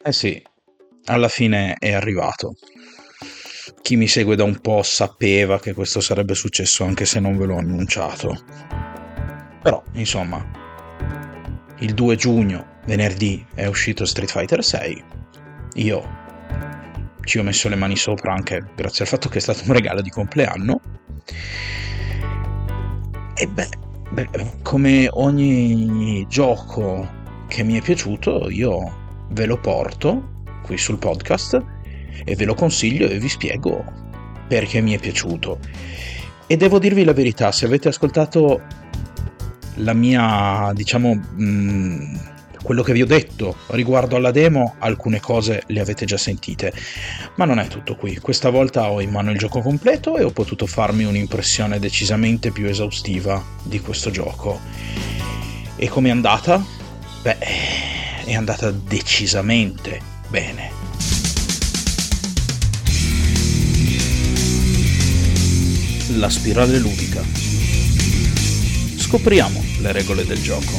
Eh sì, alla fine è arrivato. Chi mi segue da un po' sapeva che questo sarebbe successo anche se non ve l'ho annunciato. Però, insomma, il 2 giugno, venerdì, è uscito Street Fighter 6. Io ci ho messo le mani sopra anche grazie al fatto che è stato un regalo di compleanno. E beh, beh come ogni gioco che mi è piaciuto, io ve lo porto qui sul podcast e ve lo consiglio e vi spiego perché mi è piaciuto. E devo dirvi la verità, se avete ascoltato la mia, diciamo, mh, mm, quello che vi ho detto riguardo alla demo, alcune cose le avete già sentite. Ma non è tutto qui. Questa volta ho in mano il gioco completo e ho potuto farmi un'impressione decisamente più esaustiva di questo gioco. E com'è andata? Beh, è andata decisamente bene. La spirale ludica. Scopriamo le regole del gioco.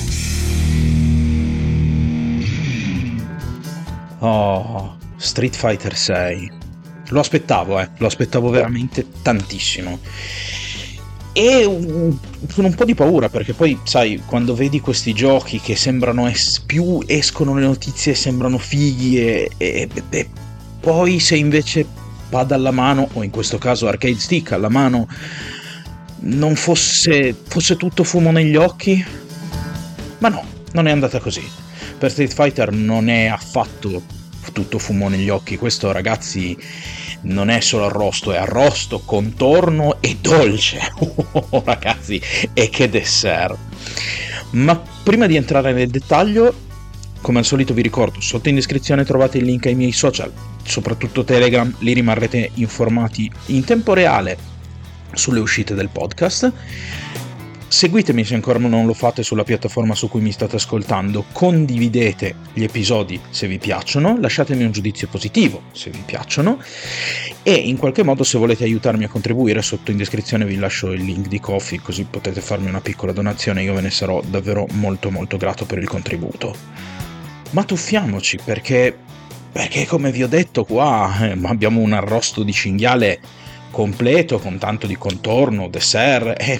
Oh, Street Fighter 6. Lo aspettavo, eh, lo aspettavo veramente tantissimo. E con un po' di paura perché poi, sai, quando vedi questi giochi che sembrano es- più escono le notizie sembrano fighi e, e, e poi se invece pad alla mano, o in questo caso arcade stick alla mano, non fosse, fosse tutto fumo negli occhi? Ma no, non è andata così. Per Street Fighter non è affatto tutto fumo negli occhi, questo ragazzi non è solo arrosto, è arrosto, contorno e dolce. Oh, ragazzi, e che dessert! Ma prima di entrare nel dettaglio, come al solito vi ricordo, sotto in descrizione trovate il link ai miei social, soprattutto Telegram, lì rimarrete informati in tempo reale sulle uscite del podcast Seguitemi se ancora non lo fate sulla piattaforma su cui mi state ascoltando, condividete gli episodi se vi piacciono, lasciatemi un giudizio positivo se vi piacciono e in qualche modo se volete aiutarmi a contribuire sotto in descrizione vi lascio il link di Coffee così potete farmi una piccola donazione, io ve ne sarò davvero molto molto grato per il contributo. Ma tuffiamoci perché, perché come vi ho detto qua eh, abbiamo un arrosto di cinghiale completo con tanto di contorno, dessert e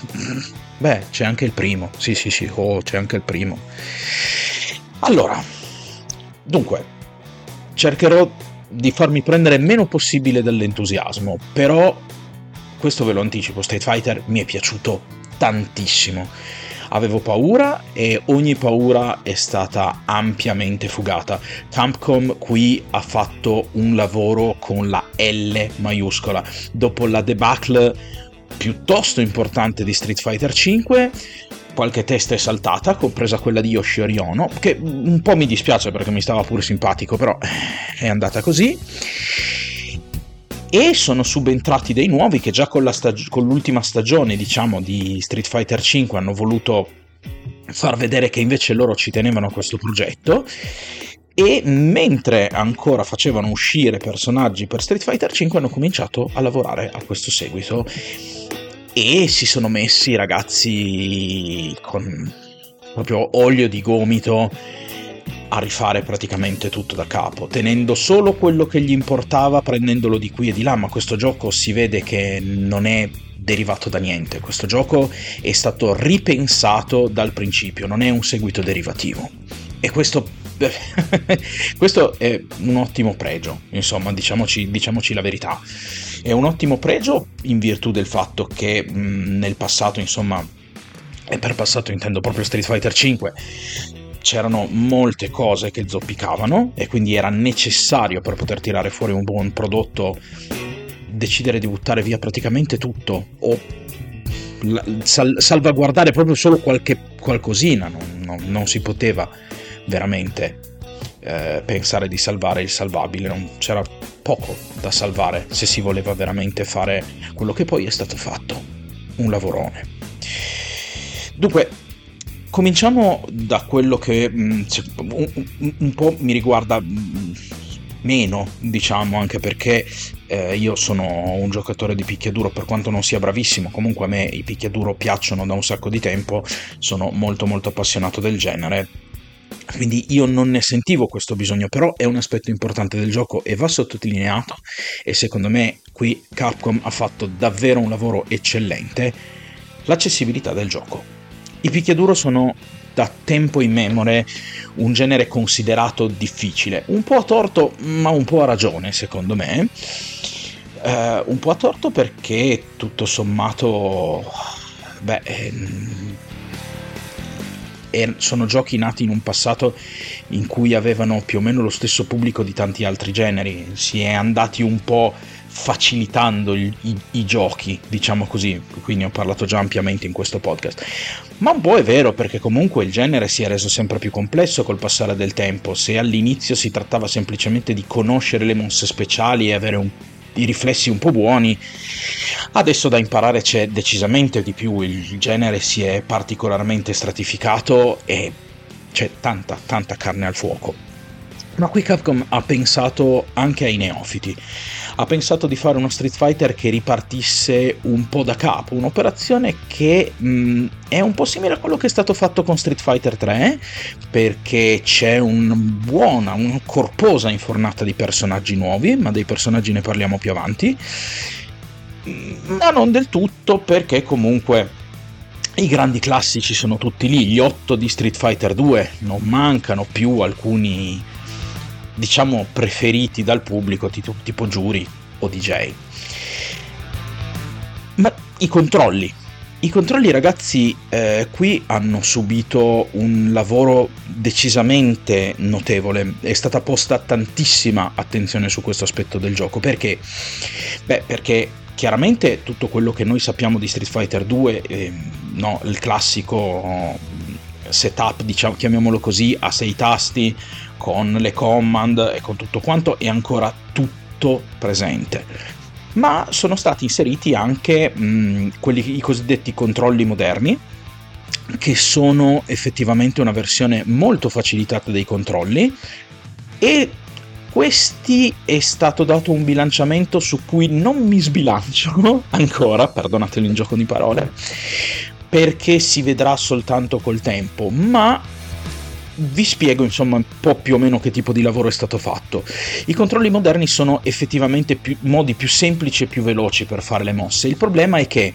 Beh, c'è anche il primo. Sì, sì, sì, oh, c'è anche il primo. Allora, dunque, cercherò di farmi prendere meno possibile dall'entusiasmo, però questo ve lo anticipo, Street Fighter mi è piaciuto tantissimo. Avevo paura e ogni paura è stata ampiamente fugata. Capcom qui ha fatto un lavoro con la L maiuscola. Dopo la debacle piuttosto importante di Street Fighter V. Qualche testa è saltata, compresa quella di Yoshi Oriono, che un po' mi dispiace perché mi stava pure simpatico, però è andata così. E sono subentrati dei nuovi che già con, stag- con l'ultima stagione, diciamo, di Street Fighter V hanno voluto far vedere che invece loro ci tenevano a questo progetto e mentre ancora facevano uscire personaggi per Street Fighter 5 hanno cominciato a lavorare a questo seguito e si sono messi ragazzi con proprio olio di gomito a rifare praticamente tutto da capo, tenendo solo quello che gli importava, prendendolo di qui e di là, ma questo gioco si vede che non è derivato da niente, questo gioco è stato ripensato dal principio, non è un seguito derivativo. E questo questo è un ottimo pregio, insomma, diciamoci, diciamoci, la verità. È un ottimo pregio in virtù del fatto che mh, nel passato, insomma, e per passato intendo proprio Street Fighter 5, c'erano molte cose che zoppicavano e quindi era necessario per poter tirare fuori un buon prodotto decidere di buttare via praticamente tutto o sal- salvaguardare proprio solo qualche qualcosina, non, non, non si poteva veramente eh, pensare di salvare il salvabile, non c'era poco da salvare se si voleva veramente fare quello che poi è stato fatto, un lavorone. Dunque, cominciamo da quello che mh, mm, un, un, po' mi riguarda mh, mm, meno, diciamo, anche perché eh, io sono un giocatore di picchiaduro, per quanto non sia bravissimo, comunque a me i picchiaduro piacciono da un sacco di tempo, sono molto molto appassionato del genere quindi io non ne sentivo questo bisogno, però è un aspetto importante del gioco e va sottolineato. E secondo me qui Capcom ha fatto davvero un lavoro eccellente, l'accessibilità del gioco. I picchiaduro sono da tempo immemore un genere considerato difficile, un po' a torto ma un po' a ragione secondo me, uh, un po' a torto perché tutto sommato, beh, ehm, sono giochi nati in un passato in cui avevano più o meno lo stesso pubblico di tanti altri generi, si è andati un po' facilitando il, i, i, giochi, diciamo così, quindi ho parlato già ampiamente in questo podcast. Ma un po' è vero perché comunque il genere si è reso sempre più complesso col passare del tempo, se all'inizio si trattava semplicemente di conoscere le mosse speciali e avere un i riflessi un po' buoni. Adesso da imparare c'è decisamente di più, il genere si è particolarmente stratificato e c'è tanta, tanta carne al fuoco. Ma qui Capcom ha pensato anche ai neofiti. Ha pensato di fare uno Street Fighter che ripartisse un po' da capo, un'operazione che mh, è un po' simile a quello che è stato fatto con Street Fighter 3, perché c'è una buona, una corposa infornata di personaggi nuovi, ma dei personaggi ne parliamo più avanti, ma non del tutto perché comunque i grandi classici sono tutti lì, gli 8 di Street Fighter 2, non mancano più alcuni diciamo preferiti dal pubblico tipo, tipo giuri o DJ. Ma i controlli. I controlli ragazzi eh, qui hanno subito un lavoro decisamente notevole, è stata posta tantissima attenzione su questo aspetto del gioco, perché? Beh, perché chiaramente tutto quello che noi sappiamo di Street Fighter 2, eh, no, il classico setup, diciamo, chiamiamolo così, a sei tasti, con le command e con tutto quanto è ancora tutto presente. Ma sono stati inseriti anche mh, quelli, i cosiddetti controlli moderni, che sono effettivamente una versione molto facilitata dei controlli e questi è stato dato un bilanciamento su cui non mi sbilancio ancora, perdonatelo in gioco di parole, perché si vedrà soltanto col tempo, ma vi spiego insomma un po' più o meno che tipo di lavoro è stato fatto. I controlli moderni sono effettivamente più, modi più semplici e più veloci per fare le mosse. Il problema è che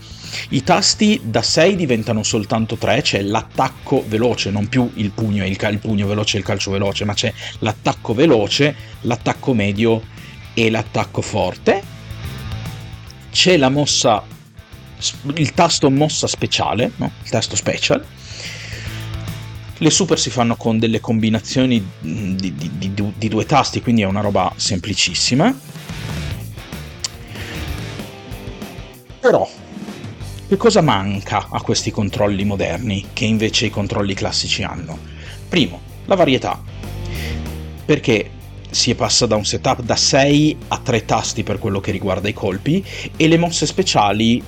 i tasti da 6 diventano soltanto 3, c'è l'attacco veloce, non più il pugno, il, il pugno veloce e il calcio veloce, ma c'è l'attacco veloce, l'attacco medio e l'attacco forte. C'è la mossa, il tasto mossa speciale, no? il tasto special le super si fanno con delle combinazioni di, di, di, di due tasti, quindi è una roba semplicissima. Però, che cosa manca a questi controlli moderni che invece i controlli classici hanno? Primo, la varietà. Perché si passa da un setup da 6 a 3 tasti per quello che riguarda i colpi e le mosse speciali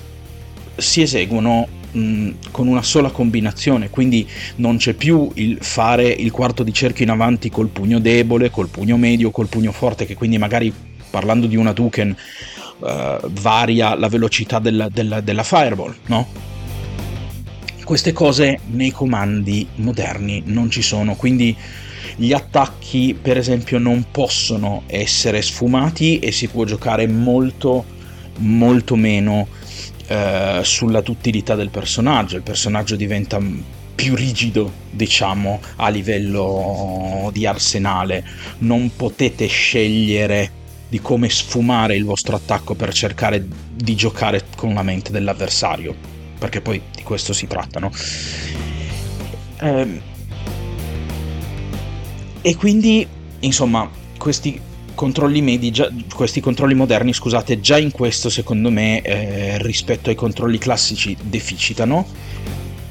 si eseguono con una sola combinazione, quindi non c'è più il fare il quarto di cerchio in avanti col pugno debole, col pugno medio, col pugno forte, che quindi magari parlando di una Duken uh, varia la velocità della, della, della fireball, no? Queste cose nei comandi moderni non ci sono, quindi gli attacchi per esempio non possono essere sfumati e si può giocare molto molto meno eh, sulla duttilità del personaggio, il personaggio diventa più rigido, diciamo, a livello di arsenale. Non potete scegliere di come sfumare il vostro attacco per cercare di giocare con la mente dell'avversario, perché poi di questo si tratta, no? Eh, e quindi, insomma, questi controlli medi, già, questi controlli moderni, scusate, già in questo secondo me eh, rispetto ai controlli classici deficitano,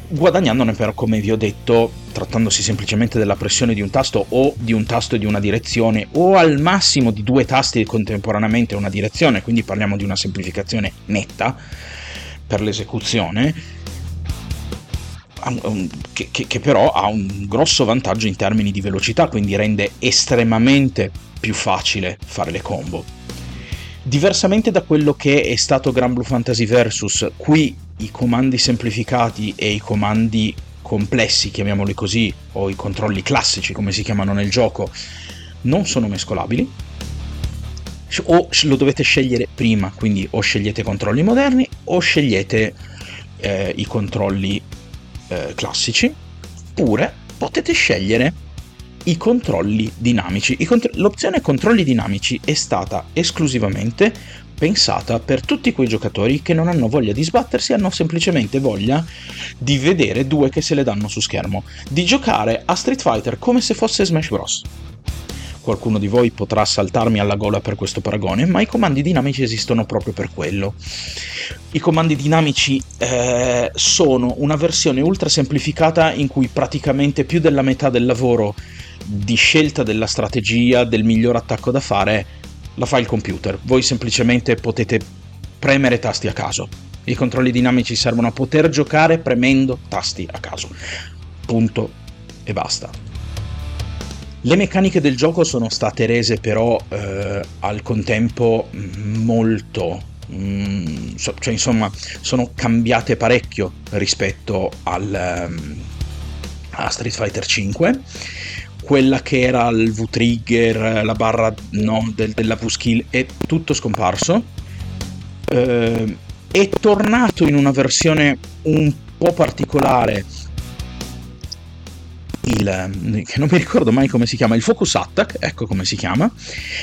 guadagnandone però come vi ho detto, trattandosi semplicemente della pressione di un tasto o di un tasto e di una direzione o al massimo di due tasti contemporaneamente una direzione, quindi parliamo di una semplificazione netta per l'esecuzione, che, che, che, però ha un grosso vantaggio in termini di velocità, quindi rende estremamente più facile fare le combo. Diversamente da quello che è stato Gran Blue Fantasy Versus, qui i comandi semplificati e i comandi complessi, chiamiamoli così, o i controlli classici come si chiamano nel gioco, non sono mescolabili. O lo dovete scegliere prima, quindi o scegliete controlli moderni o scegliete eh, i controlli eh, classici, oppure potete scegliere i controlli dinamici. I contro- l'opzione controlli dinamici è stata esclusivamente pensata per tutti quei giocatori che non hanno voglia di sbattersi, hanno semplicemente voglia di vedere due che se le danno su schermo, di giocare a Street Fighter come se fosse Smash Bros. Qualcuno di voi potrà saltarmi alla gola per questo paragone, ma i comandi dinamici esistono proprio per quello. I comandi dinamici eh, sono una versione ultra semplificata in cui praticamente più della metà del lavoro di scelta della strategia, del miglior attacco da fare, la fa il computer. Voi semplicemente potete premere tasti a caso. I controlli dinamici servono a poter giocare premendo tasti a caso. Punto e basta. Le meccaniche del gioco sono state rese però eh, al contempo molto, mm, cioè insomma sono cambiate parecchio rispetto al, um, a Street Fighter 5 quella che era il V-Trigger, la barra no, del, della V-Skill, è tutto scomparso. Eh, è tornato in una versione un po' particolare il, che non mi ricordo mai come si chiama, il Focus Attack, ecco come si chiama,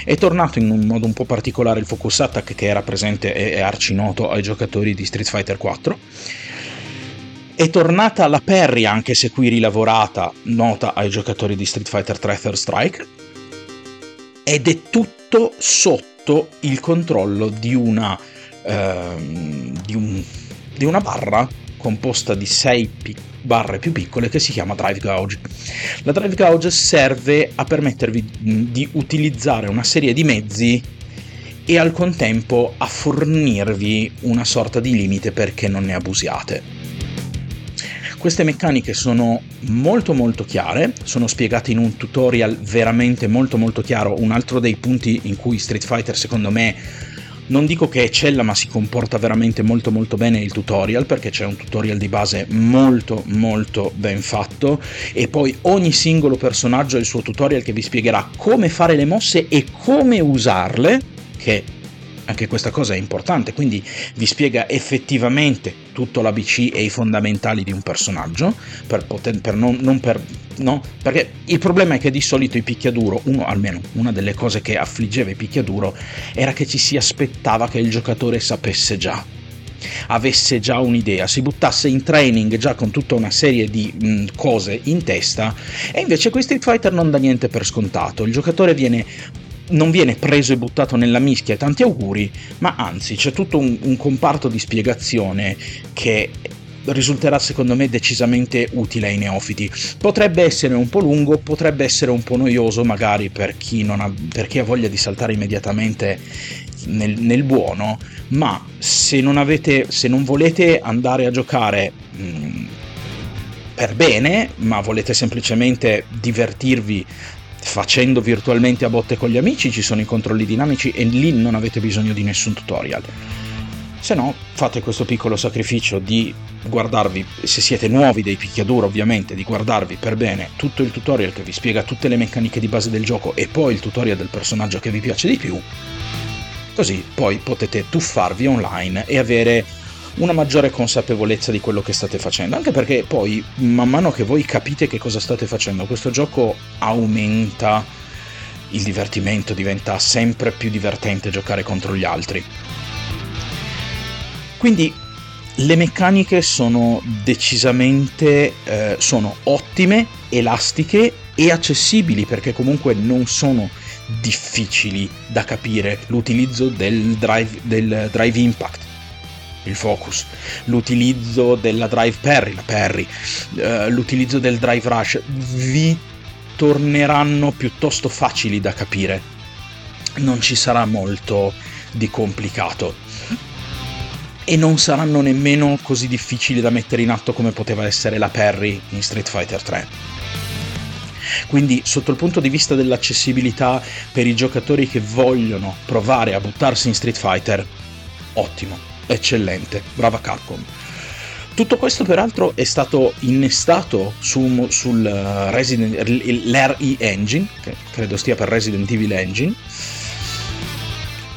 è tornato in un modo un po' particolare il Focus Attack che era presente e è arcinoto ai giocatori di Street Fighter 4 è tornata la Perry, anche se qui rilavorata, nota ai giocatori di Street Fighter 3 Third Strike, ed è tutto sotto il controllo di una, ehm, di un, di una barra composta di 6 pic- barre più piccole che si chiama Drive Gauge. La Drive Gauge serve a permettervi di utilizzare una serie di mezzi e al contempo a fornirvi una sorta di limite perché non ne abusiate. Queste meccaniche sono molto molto chiare, sono spiegate in un tutorial veramente molto molto chiaro, un altro dei punti in cui Street Fighter secondo me non dico che eccella ma si comporta veramente molto molto bene il tutorial perché c'è un tutorial di base molto molto ben fatto. E poi ogni singolo personaggio ha il suo tutorial che vi spiegherà come fare le mosse e come usarle che anche questa cosa è importante, quindi vi spiega effettivamente tutto l'ABC e i fondamentali di un personaggio, per, poter, per non, non per... No? Perché il problema è che di solito i picchiaduro, uno almeno una delle cose che affliggeva i picchiaduro, era che ci si aspettava che il giocatore sapesse già avesse già un'idea, si buttasse in training già con tutta una serie di mh, cose in testa e invece qui Street Fighter non dà niente per scontato, il giocatore viene non viene preso e buttato nella mischia, tanti auguri, ma anzi c'è tutto un, un comparto di spiegazione che risulterà secondo me decisamente utile ai neofiti. Potrebbe essere un po' lungo, potrebbe essere un po' noioso magari per chi, ha, per chi ha, voglia di saltare immediatamente nel, nel buono, ma se non, avete, se non volete andare a giocare mh, mm, per bene, ma volete semplicemente divertirvi facendo virtualmente a botte con gli amici ci sono i controlli dinamici e lì non avete bisogno di nessun tutorial. Se no, fate questo piccolo sacrificio di guardarvi, se siete nuovi dei picchiaduro ovviamente, di guardarvi per bene tutto il tutorial che vi spiega tutte le meccaniche di base del gioco e poi il tutorial del personaggio che vi piace di più. Così poi potete tuffarvi online e avere una maggiore consapevolezza di quello che state facendo, anche perché poi man mano che voi capite che cosa state facendo, questo gioco aumenta il divertimento, diventa sempre più divertente giocare contro gli altri. Quindi le meccaniche sono decisamente eh, sono ottime, elastiche e accessibili perché comunque non sono difficili da capire l'utilizzo del drive, del drive impact il focus, l'utilizzo della drive parry, la parry, uh, l'utilizzo del drive rush, vi torneranno piuttosto facili da capire. Non ci sarà molto di complicato. E non saranno nemmeno così difficili da mettere in atto come poteva essere la parry in Street Fighter 3. Quindi sotto il punto di vista dell'accessibilità per i giocatori che vogliono provare a buttarsi in Street Fighter, ottimo eccellente, brava Capcom. Tutto questo peraltro è stato innestato su, sul Resident, l'RE Engine, che credo stia per Resident Evil Engine,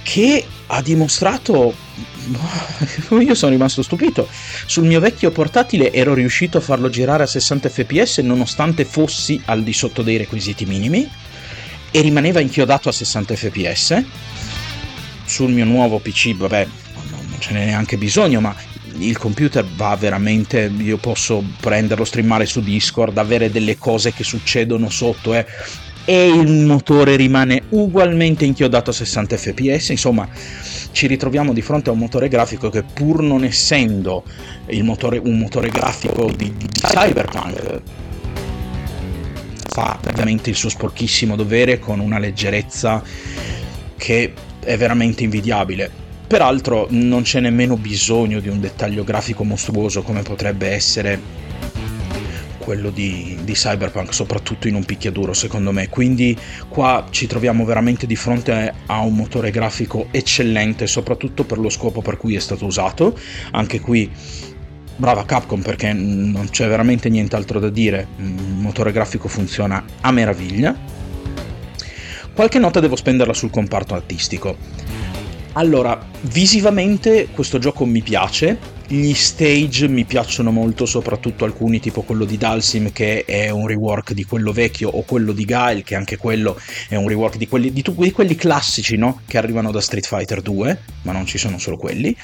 che ha dimostrato io sono rimasto stupito. Sul mio vecchio portatile ero riuscito a farlo girare a 60 fps nonostante fossi al di sotto dei requisiti minimi e rimaneva inchiodato a 60 fps. Sul mio nuovo PC, vabbè, non ce n'è neanche bisogno, ma il computer va veramente, io posso prenderlo, streamare su Discord, avere delle cose che succedono sotto, eh, e il motore rimane ugualmente inchiodato a 60 fps, insomma ci ritroviamo di fronte a un motore grafico che pur non essendo motore, un motore grafico di, di cyberpunk fa veramente il suo sporchissimo dovere con una leggerezza che è veramente invidiabile. Peraltro non c'è nemmeno bisogno di un dettaglio grafico mostruoso come potrebbe essere quello di, di, Cyberpunk, soprattutto in un picchiaduro secondo me. Quindi qua ci troviamo veramente di fronte a un motore grafico eccellente, soprattutto per lo scopo per cui è stato usato. Anche qui brava Capcom perché non c'è veramente nient'altro da dire, il motore grafico funziona a meraviglia. Qualche nota devo spenderla sul comparto artistico. Allora, visivamente questo gioco mi piace, gli stage mi piacciono molto, soprattutto alcuni tipo quello di Dalsim che è un rework di quello vecchio o quello di Gael che anche quello è un rework di quelli, di, di quelli classici no? che arrivano da Street Fighter 2, ma non ci sono solo quelli.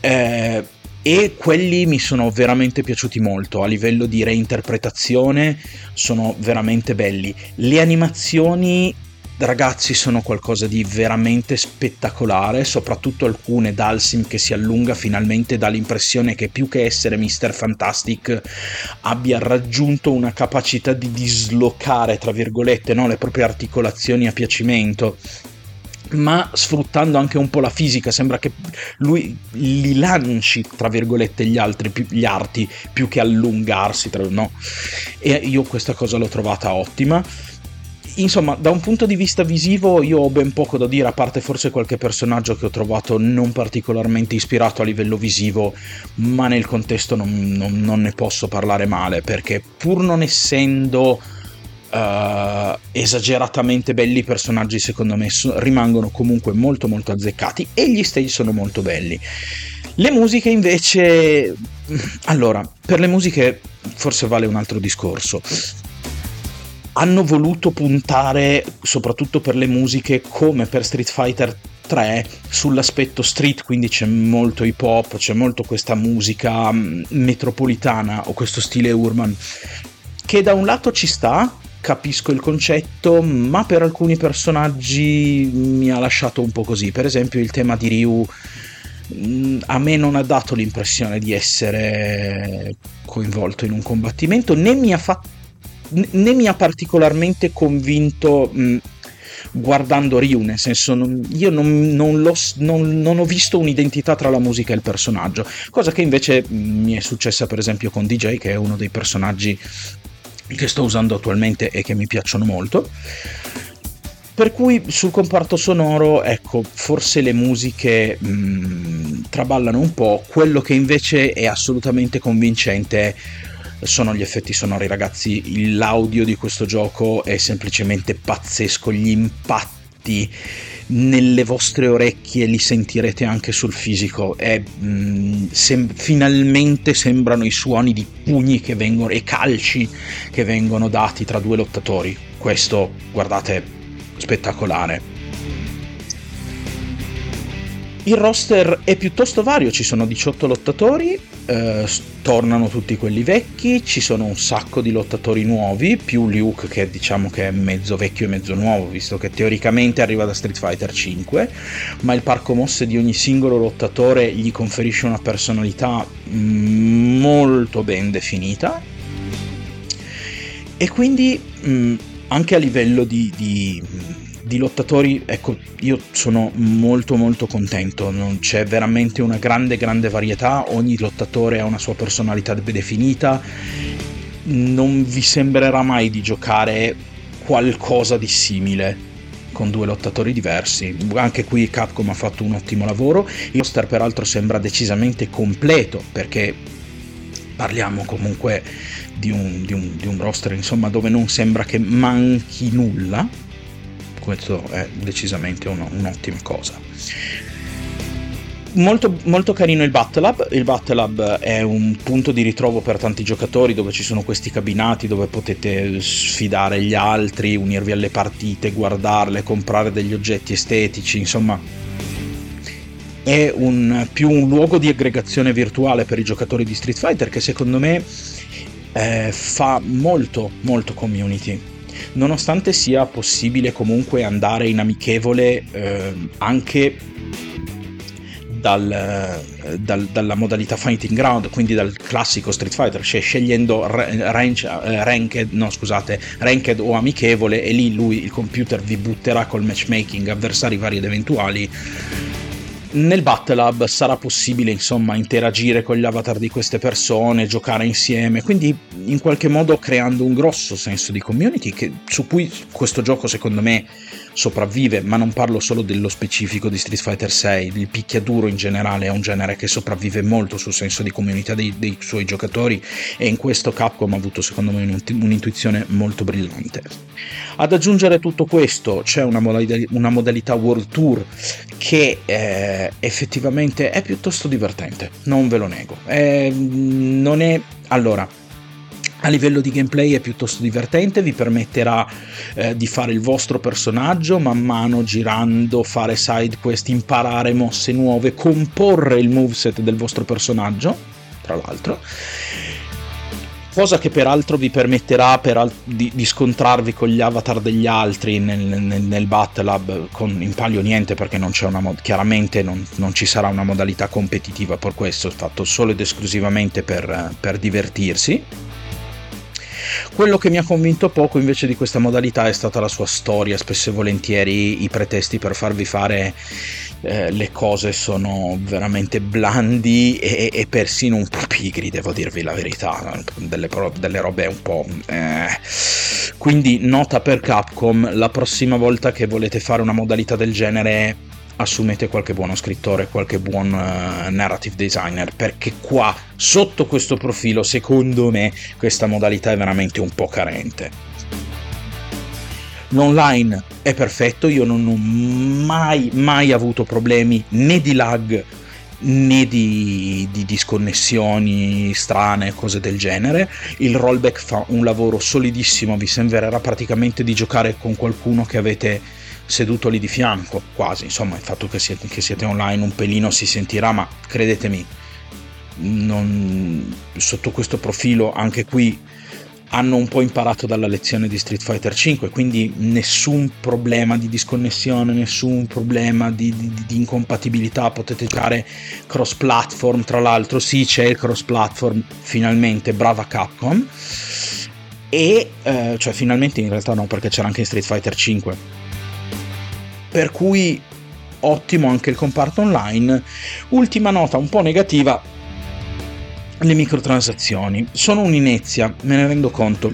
Eh, e quelli mi sono veramente piaciuti molto a livello di reinterpretazione sono veramente belli le animazioni ragazzi sono qualcosa di veramente spettacolare, soprattutto alcune Dalsim che si allunga finalmente dà l'impressione che più che essere Mr. Fantastic abbia raggiunto una capacità di dislocare, tra virgolette, no? le proprie articolazioni a piacimento ma sfruttando anche un po' la fisica, sembra che lui li lanci, tra virgolette, gli altri, gli arti, più che allungarsi, no? E io questa cosa l'ho trovata ottima insomma, da un punto di vista visivo io ho ben poco da dire, a parte forse qualche personaggio che ho trovato non particolarmente ispirato a livello visivo, ma nel contesto non, non, non ne posso parlare male, perché pur non essendo uh, esageratamente belli i personaggi, secondo me so, rimangono comunque molto molto azzeccati e gli stage sono molto belli. Le musiche invece... Allora, per le musiche forse vale un altro discorso hanno voluto puntare, soprattutto per le musiche, come per Street Fighter 3, sull'aspetto street, quindi c'è molto hip hop, c'è molto questa musica mm, metropolitana o questo stile urban, che da un lato ci sta, capisco il concetto, ma per alcuni personaggi mi ha lasciato un po' così. Per esempio il tema di Ryu mm, a me non ha dato l'impressione di essere coinvolto in un combattimento, né mi ha fatto né mi ha particolarmente convinto mh, guardando Ryu, nel senso non, io non, non, non, ho visto un'identità tra la musica e il personaggio, cosa che invece mi è successa per esempio con DJ, che è uno dei personaggi che sto usando attualmente e che mi piacciono molto. Per cui sul comparto sonoro, ecco, forse le musiche mh, traballano un po', quello che invece è assolutamente convincente è sono gli effetti sonori, ragazzi. L'audio di questo gioco è semplicemente pazzesco. Gli impatti nelle vostre orecchie li sentirete anche sul fisico. È, mm, sem- finalmente sembrano i suoni di pugni che vengono e calci che vengono dati tra due lottatori. Questo, guardate, spettacolare. Il roster è piuttosto vario, ci sono 18 lottatori, eh, tornano tutti quelli vecchi, ci sono un sacco di lottatori nuovi, più Luke che diciamo che è mezzo vecchio e mezzo nuovo, visto che teoricamente arriva da Street Fighter 5, ma il parco mosse di ogni singolo lottatore gli conferisce una personalità molto ben definita. E quindi mh, anche a livello di, di di lottatori, ecco, io sono molto molto contento, non c'è veramente una grande grande varietà, ogni lottatore ha una sua personalità definita, non vi sembrerà mai di giocare qualcosa di simile con due lottatori diversi. Anche qui Capcom ha fatto un ottimo lavoro. Il roster peraltro sembra decisamente completo perché parliamo comunque di un, di un, di un roster insomma, dove non sembra che manchi nulla. Questo è decisamente un, un'ottima cosa. Molto, molto, carino il Battle Lab. Il Battle Lab è un punto di ritrovo per tanti giocatori dove ci sono questi cabinati dove potete sfidare gli altri, unirvi alle partite, guardarle, comprare degli oggetti estetici, insomma è un, più un luogo di aggregazione virtuale per i giocatori di Street Fighter che secondo me eh, fa molto molto community nonostante sia possibile comunque andare in amichevole eh, anche dal, dal, dalla modalità fighting ground, quindi dal classico Street Fighter, cioè scegliendo range, eh, ranked, no, scusate, ranked o amichevole e lì lui il computer vi butterà col matchmaking avversari vari ed eventuali nel Battle Lab sarà possibile insomma interagire con gli avatar di queste persone, giocare insieme, quindi in qualche modo creando un grosso senso di community che, su cui questo gioco secondo me sopravvive, ma non parlo solo dello specifico di Street Fighter 6, il picchiaduro in generale è un genere che sopravvive molto sul senso di comunità dei, dei suoi giocatori e in questo Capcom ha avuto secondo me un'intuizione molto brillante. Ad aggiungere tutto questo c'è una modalità, una modalità World Tour che eh, effettivamente è piuttosto divertente, non ve lo nego. È, non è... Allora, a livello di gameplay è piuttosto divertente, vi permetterà eh, di fare il vostro personaggio man mano girando, fare side quest, imparare mosse nuove, comporre il moveset del vostro personaggio, tra l'altro. Cosa che peraltro vi permetterà per di, di, scontrarvi con gli avatar degli altri nel, nel, nel Battle Lab con in palio niente perché non c'è una mod- chiaramente non, non, ci sarà una modalità competitiva per questo, è fatto solo ed esclusivamente per, per divertirsi. Quello che mi ha convinto poco invece di questa modalità è stata la sua storia, spesso e volentieri i pretesti per farvi fare eh, le cose sono veramente blandi e, e, persino un po' pigri, devo dirvi la verità, delle, delle robe un po'... Eh. Quindi nota per Capcom, la prossima volta che volete fare una modalità del genere assumete qualche buono scrittore, qualche buon uh, narrative designer, perché qua, sotto questo profilo, secondo me, questa modalità è veramente un po' carente. L'online è perfetto, io non ho mai, mai avuto problemi né di lag né di, di, disconnessioni strane, cose del genere. Il rollback fa un lavoro solidissimo, vi sembrerà praticamente di giocare con qualcuno che avete seduto lì di fianco, quasi, insomma il fatto che siete, che siete online un pelino si sentirà, ma credetemi, non, sotto questo profilo anche qui hanno un po' imparato dalla lezione di Street Fighter 5, quindi nessun problema di disconnessione, nessun problema di, di, di incompatibilità, potete giocare cross platform, tra l'altro sì c'è il cross platform, finalmente brava Capcom, e eh, cioè finalmente in realtà no perché c'era anche in Street Fighter 5 per cui ottimo anche il comparto online. Ultima nota un po' negativa, le microtransazioni. Sono un'inezia, me ne rendo conto,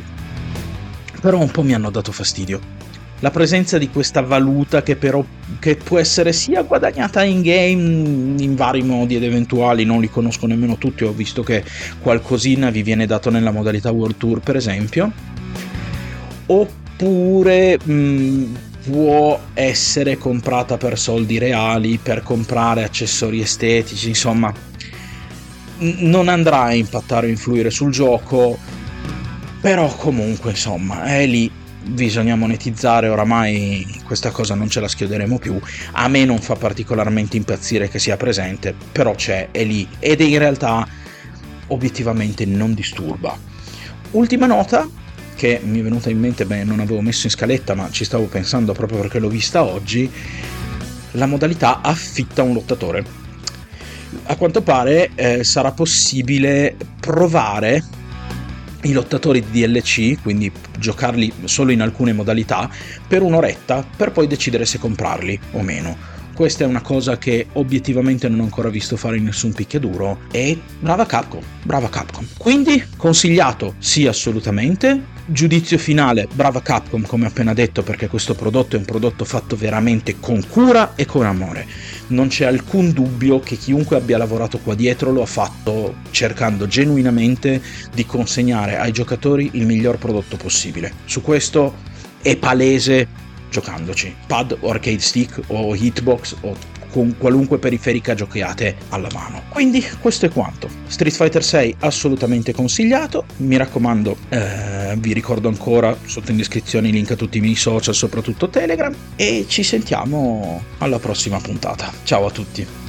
però un po' mi hanno dato fastidio. La presenza di questa valuta che però che può essere sia guadagnata in game in vari modi ed eventuali, non li conosco nemmeno tutti, ho visto che qualcosina vi viene dato nella modalità World Tour per esempio, oppure mh, può essere comprata per soldi reali, per comprare accessori estetici, insomma, non andrà a impattare o influire sul gioco, però comunque, insomma, è lì. Bisogna monetizzare, oramai questa cosa non ce la schioderemo più. A me non fa particolarmente impazzire che sia presente, però c'è, è lì ed in realtà obiettivamente non disturba. Ultima nota, che mi è venuta in mente, beh, non avevo messo in scaletta, ma ci stavo pensando proprio perché l'ho vista oggi, la modalità affitta un lottatore. A quanto pare eh, sarà possibile provare i lottatori di DLC, quindi giocarli solo in alcune modalità, per un'oretta per poi decidere se comprarli o meno questa è una cosa che obiettivamente non ho ancora visto fare in nessun picchiaduro e brava Capcom, brava Capcom. Quindi consigliato sì assolutamente, Giudizio finale, brava Capcom come appena detto perché questo prodotto è un prodotto fatto veramente con cura e con amore. Non c'è alcun dubbio che chiunque abbia lavorato qua dietro lo ha fatto cercando genuinamente di consegnare ai giocatori il miglior prodotto possibile. Su questo è palese giocandoci. Pad o arcade stick o hitbox o con qualunque periferica giochiate alla mano. Quindi questo è quanto. Street Fighter 6 assolutamente consigliato, mi raccomando, eh, vi ricordo ancora sotto in descrizione i link a tutti i miei social, soprattutto Telegram, e ci sentiamo alla prossima puntata. Ciao a tutti.